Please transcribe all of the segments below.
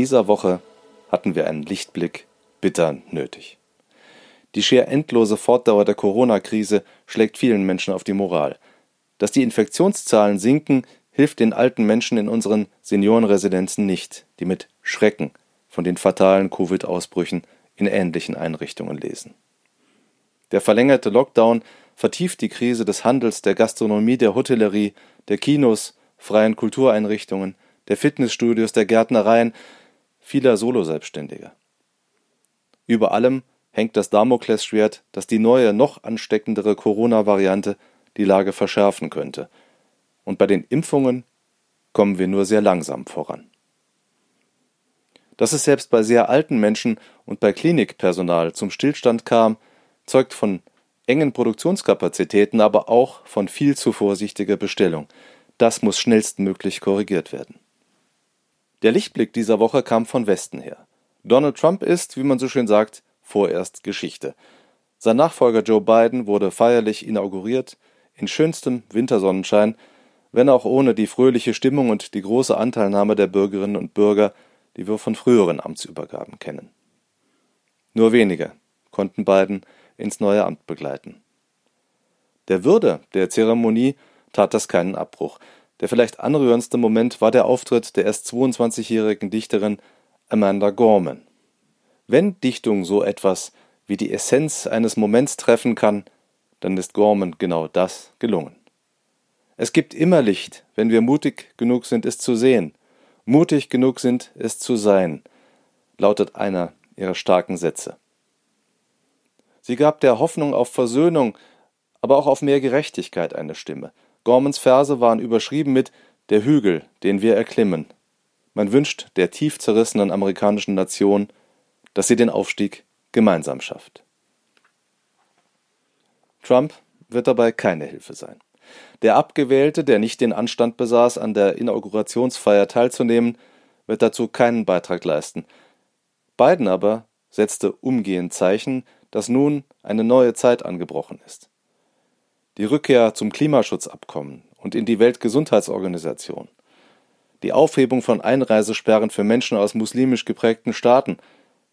dieser Woche hatten wir einen Lichtblick bitter nötig. Die schier endlose Fortdauer der Corona-Krise schlägt vielen Menschen auf die Moral. Dass die Infektionszahlen sinken, hilft den alten Menschen in unseren Seniorenresidenzen nicht, die mit Schrecken von den fatalen Covid-Ausbrüchen in ähnlichen Einrichtungen lesen. Der verlängerte Lockdown vertieft die Krise des Handels, der Gastronomie, der Hotellerie, der Kinos, freien Kultureinrichtungen, der Fitnessstudios, der Gärtnereien, vieler Soloselbstständiger. Über allem hängt das Damoklesschwert, dass die neue, noch ansteckendere Corona-Variante die Lage verschärfen könnte. Und bei den Impfungen kommen wir nur sehr langsam voran. Dass es selbst bei sehr alten Menschen und bei Klinikpersonal zum Stillstand kam, zeugt von engen Produktionskapazitäten, aber auch von viel zu vorsichtiger Bestellung. Das muss schnellstmöglich korrigiert werden. Der Lichtblick dieser Woche kam von Westen her. Donald Trump ist, wie man so schön sagt, vorerst Geschichte. Sein Nachfolger Joe Biden wurde feierlich inauguriert, in schönstem Wintersonnenschein, wenn auch ohne die fröhliche Stimmung und die große Anteilnahme der Bürgerinnen und Bürger, die wir von früheren Amtsübergaben kennen. Nur wenige konnten Biden ins neue Amt begleiten. Der Würde der Zeremonie tat das keinen Abbruch. Der vielleicht anrührendste Moment war der Auftritt der erst 22-jährigen Dichterin Amanda Gorman. Wenn Dichtung so etwas wie die Essenz eines Moments treffen kann, dann ist Gorman genau das gelungen. Es gibt immer Licht, wenn wir mutig genug sind, es zu sehen, mutig genug sind, es zu sein, lautet einer ihrer starken Sätze. Sie gab der Hoffnung auf Versöhnung, aber auch auf mehr Gerechtigkeit eine Stimme. Gormans Verse waren überschrieben mit Der Hügel, den wir erklimmen. Man wünscht der tief zerrissenen amerikanischen Nation dass sie den Aufstieg gemeinsam schafft. Trump wird dabei keine Hilfe sein. Der Abgewählte, der nicht den Anstand besaß, an der Inaugurationsfeier teilzunehmen, wird dazu keinen Beitrag leisten. Biden aber setzte umgehend Zeichen, dass nun eine neue Zeit angebrochen ist. Die Rückkehr zum Klimaschutzabkommen und in die Weltgesundheitsorganisation, die Aufhebung von Einreisesperren für Menschen aus muslimisch geprägten Staaten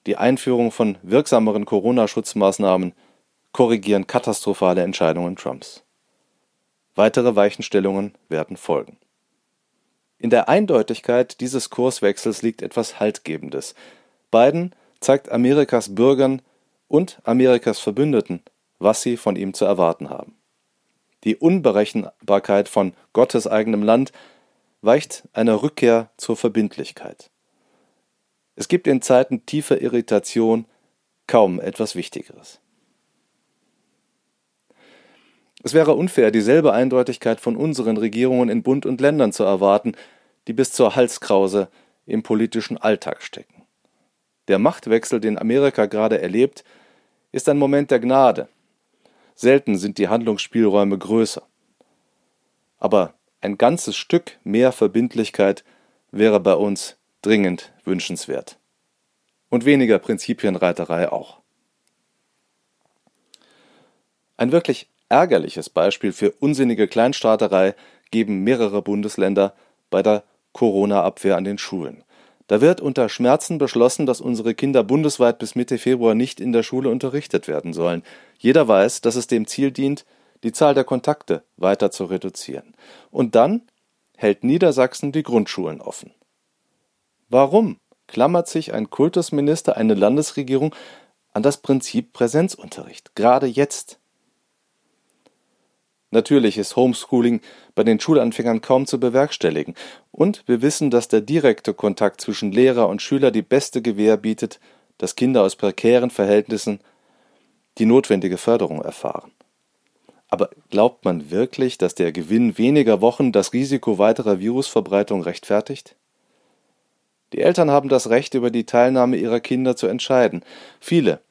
die Einführung von wirksameren Corona-Schutzmaßnahmen korrigieren katastrophale Entscheidungen Trumps. Weitere Weichenstellungen werden folgen. In der Eindeutigkeit dieses Kurswechsels liegt etwas Haltgebendes. Biden zeigt Amerikas Bürgern und Amerikas Verbündeten, was sie von ihm zu erwarten haben. Die Unberechenbarkeit von Gottes eigenem Land weicht einer Rückkehr zur Verbindlichkeit. Es gibt in Zeiten tiefer Irritation kaum etwas Wichtigeres. Es wäre unfair, dieselbe Eindeutigkeit von unseren Regierungen in Bund und Ländern zu erwarten, die bis zur Halskrause im politischen Alltag stecken. Der Machtwechsel, den Amerika gerade erlebt, ist ein Moment der Gnade. Selten sind die Handlungsspielräume größer. Aber ein ganzes Stück mehr Verbindlichkeit wäre bei uns dringend wünschenswert. Und weniger Prinzipienreiterei auch. Ein wirklich ärgerliches Beispiel für unsinnige Kleinstaaterei geben mehrere Bundesländer bei der Corona-Abwehr an den Schulen. Da wird unter Schmerzen beschlossen, dass unsere Kinder bundesweit bis Mitte Februar nicht in der Schule unterrichtet werden sollen. Jeder weiß, dass es dem Ziel dient, die Zahl der Kontakte weiter zu reduzieren. Und dann hält Niedersachsen die Grundschulen offen. Warum klammert sich ein Kultusminister, eine Landesregierung an das Prinzip Präsenzunterricht, gerade jetzt? Natürlich ist Homeschooling bei den Schulanfängern kaum zu bewerkstelligen, und wir wissen, dass der direkte Kontakt zwischen Lehrer und Schüler die beste Gewähr bietet, dass Kinder aus prekären Verhältnissen die notwendige Förderung erfahren. Aber glaubt man wirklich, dass der Gewinn weniger Wochen das Risiko weiterer Virusverbreitung rechtfertigt? Die Eltern haben das Recht, über die Teilnahme ihrer Kinder zu entscheiden. Viele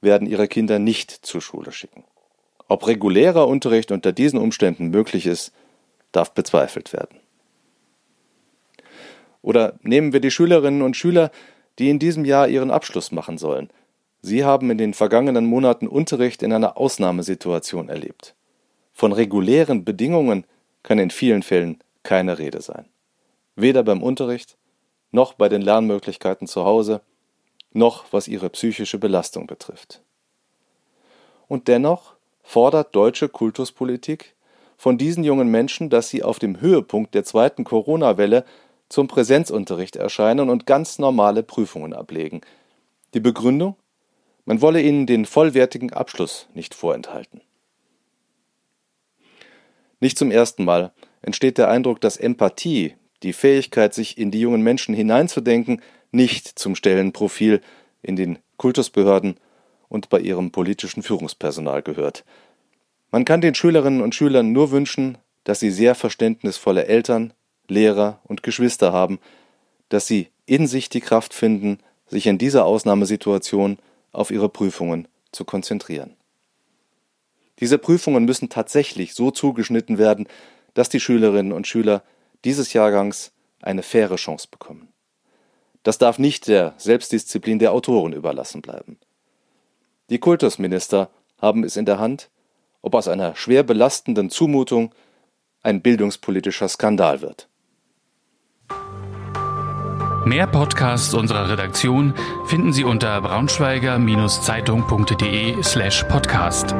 werden ihre Kinder nicht zur Schule schicken. Ob regulärer Unterricht unter diesen Umständen möglich ist, darf bezweifelt werden. Oder nehmen wir die Schülerinnen und Schüler, die in diesem Jahr ihren Abschluss machen sollen. Sie haben in den vergangenen Monaten Unterricht in einer Ausnahmesituation erlebt. Von regulären Bedingungen kann in vielen Fällen keine Rede sein. Weder beim Unterricht noch bei den Lernmöglichkeiten zu Hause, noch was ihre psychische Belastung betrifft. Und dennoch fordert deutsche Kultuspolitik von diesen jungen Menschen, dass sie auf dem Höhepunkt der zweiten Corona-Welle zum Präsenzunterricht erscheinen und ganz normale Prüfungen ablegen. Die Begründung? Man wolle ihnen den vollwertigen Abschluss nicht vorenthalten. Nicht zum ersten Mal entsteht der Eindruck, dass Empathie, die Fähigkeit, sich in die jungen Menschen hineinzudenken, nicht zum Stellenprofil in den Kultusbehörden und bei ihrem politischen Führungspersonal gehört. Man kann den Schülerinnen und Schülern nur wünschen, dass sie sehr verständnisvolle Eltern, Lehrer und Geschwister haben, dass sie in sich die Kraft finden, sich in dieser Ausnahmesituation auf ihre Prüfungen zu konzentrieren. Diese Prüfungen müssen tatsächlich so zugeschnitten werden, dass die Schülerinnen und Schüler dieses Jahrgangs eine faire Chance bekommen. Das darf nicht der Selbstdisziplin der Autoren überlassen bleiben. Die Kultusminister haben es in der Hand, ob aus einer schwer belastenden Zumutung ein bildungspolitischer Skandal wird. Mehr Podcasts unserer Redaktion finden Sie unter braunschweiger-zeitung.de slash podcast.